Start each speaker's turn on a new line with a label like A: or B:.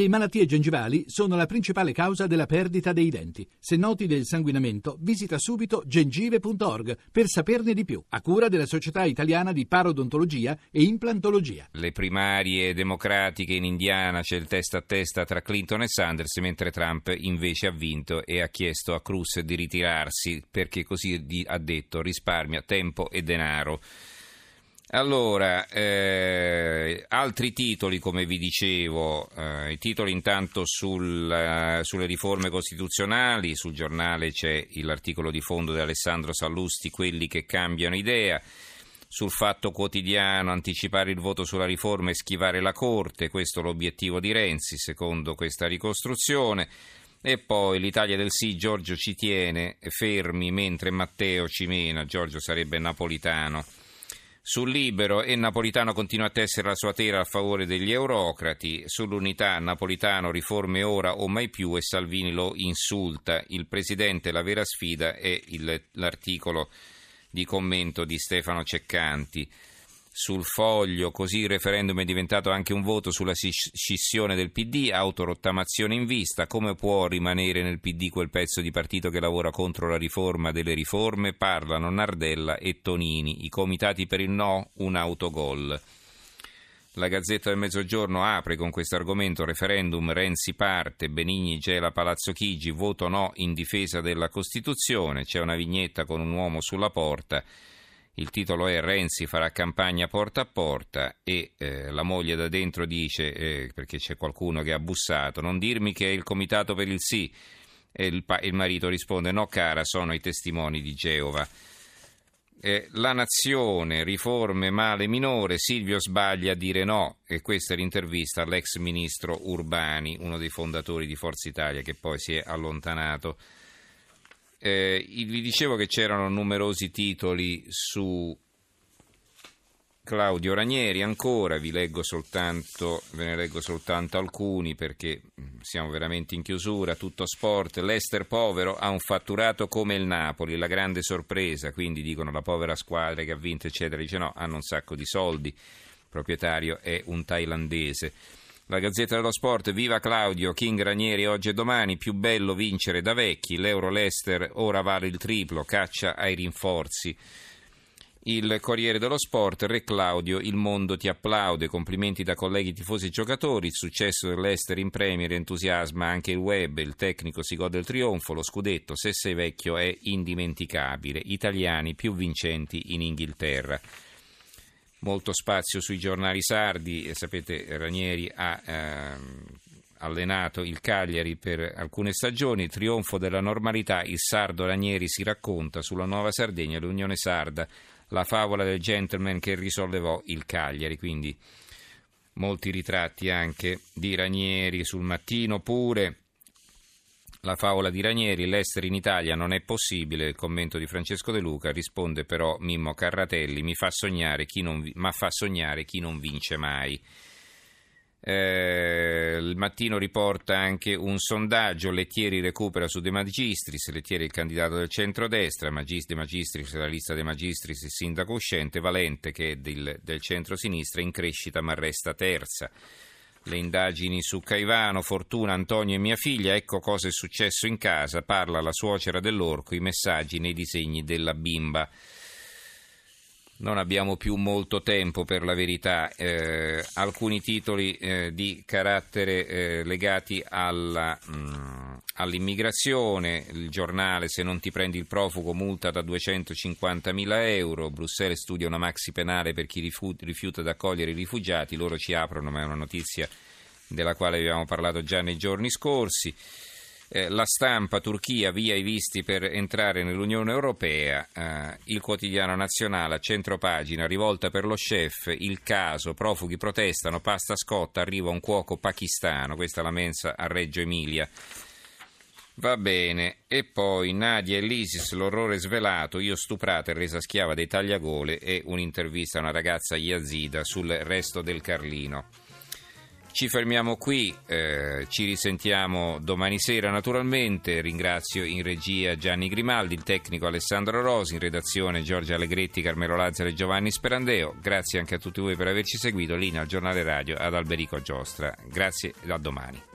A: Le malattie gengivali sono la principale causa della perdita dei denti. Se noti del sanguinamento, visita subito gengive.org per saperne di più, a cura della Società Italiana di Parodontologia e Implantologia.
B: Le primarie democratiche in Indiana c'è il testa a testa tra Clinton e Sanders, mentre Trump invece ha vinto e ha chiesto a Cruz di ritirarsi perché così ha detto risparmia tempo e denaro. Allora, eh, altri titoli, come vi dicevo, eh, i titoli intanto sul, uh, sulle riforme costituzionali, sul giornale c'è l'articolo di fondo di Alessandro Sallusti, quelli che cambiano idea, sul fatto quotidiano anticipare il voto sulla riforma e schivare la Corte, questo è l'obiettivo di Renzi, secondo questa ricostruzione. E poi l'Italia del sì, Giorgio ci tiene, fermi mentre Matteo ci mena, Giorgio sarebbe napolitano. Sul libero e Napolitano continua a tessere la sua tela a favore degli eurocrati, sull'unità Napolitano riforme ora o mai più e Salvini lo insulta. Il presidente la vera sfida è il, l'articolo di commento di Stefano Ceccanti sul foglio, così il referendum è diventato anche un voto sulla scissione del PD, autorottamazione in vista, come può rimanere nel PD quel pezzo di partito che lavora contro la riforma delle riforme? Parlano Nardella e Tonini, i comitati per il no, un autogol. La Gazzetta del Mezzogiorno apre con questo argomento. Referendum Renzi parte, Benigni gela Palazzo Chigi, voto no in difesa della Costituzione, c'è una vignetta con un uomo sulla porta il titolo è Renzi farà campagna porta a porta e eh, la moglie da dentro dice, eh, perché c'è qualcuno che ha bussato, non dirmi che è il comitato per il sì. E il, il marito risponde, no cara, sono i testimoni di Geova. Eh, la nazione, riforme, male minore, Silvio sbaglia a dire no e questa è l'intervista all'ex ministro Urbani, uno dei fondatori di Forza Italia che poi si è allontanato. Eh, vi dicevo che c'erano numerosi titoli su Claudio Ranieri, ancora vi leggo soltanto, ve ne leggo soltanto alcuni perché mm, siamo veramente in chiusura, tutto sport, l'Ester povero ha un fatturato come il Napoli, la grande sorpresa, quindi dicono la povera squadra che ha vinto eccetera, dice no, hanno un sacco di soldi, il proprietario è un thailandese. La Gazzetta dello Sport, viva Claudio, King Ranieri oggi e domani, più bello vincere da vecchi, l'Euro Lester ora vale il triplo, caccia ai rinforzi. Il Corriere dello Sport, Re Claudio, il mondo ti applaude, complimenti da colleghi tifosi e giocatori, il successo dell'Ester in Premier entusiasma anche il web, il tecnico si gode il trionfo, lo scudetto, se sei vecchio è indimenticabile, italiani più vincenti in Inghilterra molto spazio sui giornali sardi, e sapete Ranieri ha ehm, allenato il Cagliari per alcune stagioni, trionfo della normalità, il sardo Ranieri si racconta sulla Nuova Sardegna, l'Unione Sarda, la favola del gentleman che risollevò il Cagliari, quindi molti ritratti anche di Ranieri sul mattino pure. La favola di Ranieri, l'estero in Italia non è possibile, il commento di Francesco De Luca risponde però Mimmo Carratelli, mi fa sognare chi non, ma fa sognare chi non vince mai. Eh, il mattino riporta anche un sondaggio, Lettieri recupera su De Magistris, Lettieri è il candidato del centrodestra, Magis, De Magistris la lista De Magistris il sindaco uscente, Valente che è del, del centro-sinistra in crescita ma resta terza le indagini su Caivano, Fortuna, Antonio e mia figlia, ecco cosa è successo in casa, parla la suocera dell'orco, i messaggi nei disegni della bimba. Non abbiamo più molto tempo per la verità, eh, alcuni titoli eh, di carattere eh, legati alla, mh, mm, all'immigrazione, il giornale se non ti prendi il profugo multa da 250.000 euro, Bruxelles studia una maxi penale per chi rifiuta di accogliere i rifugiati, loro ci aprono ma è una notizia della quale abbiamo parlato già nei giorni scorsi. Eh, la stampa, Turchia, via i visti per entrare nell'Unione Europea, eh, il quotidiano nazionale, a centropagina, rivolta per lo chef, il caso, profughi protestano, pasta scotta, arriva un cuoco pakistano, questa è la mensa a Reggio Emilia. Va bene, e poi Nadia e l'ISIS, l'orrore svelato, io stuprata e resa schiava dei tagliagole e un'intervista a una ragazza yazida sul resto del Carlino. Ci fermiamo qui, eh, ci risentiamo domani sera naturalmente. Ringrazio in regia Gianni Grimaldi, il tecnico Alessandro Rosi, in redazione Giorgia Allegretti, Carmelo Lazzaro e Giovanni Sperandeo. Grazie anche a tutti voi per averci seguito. Linea al giornale radio ad Alberico Giostra. Grazie e a domani.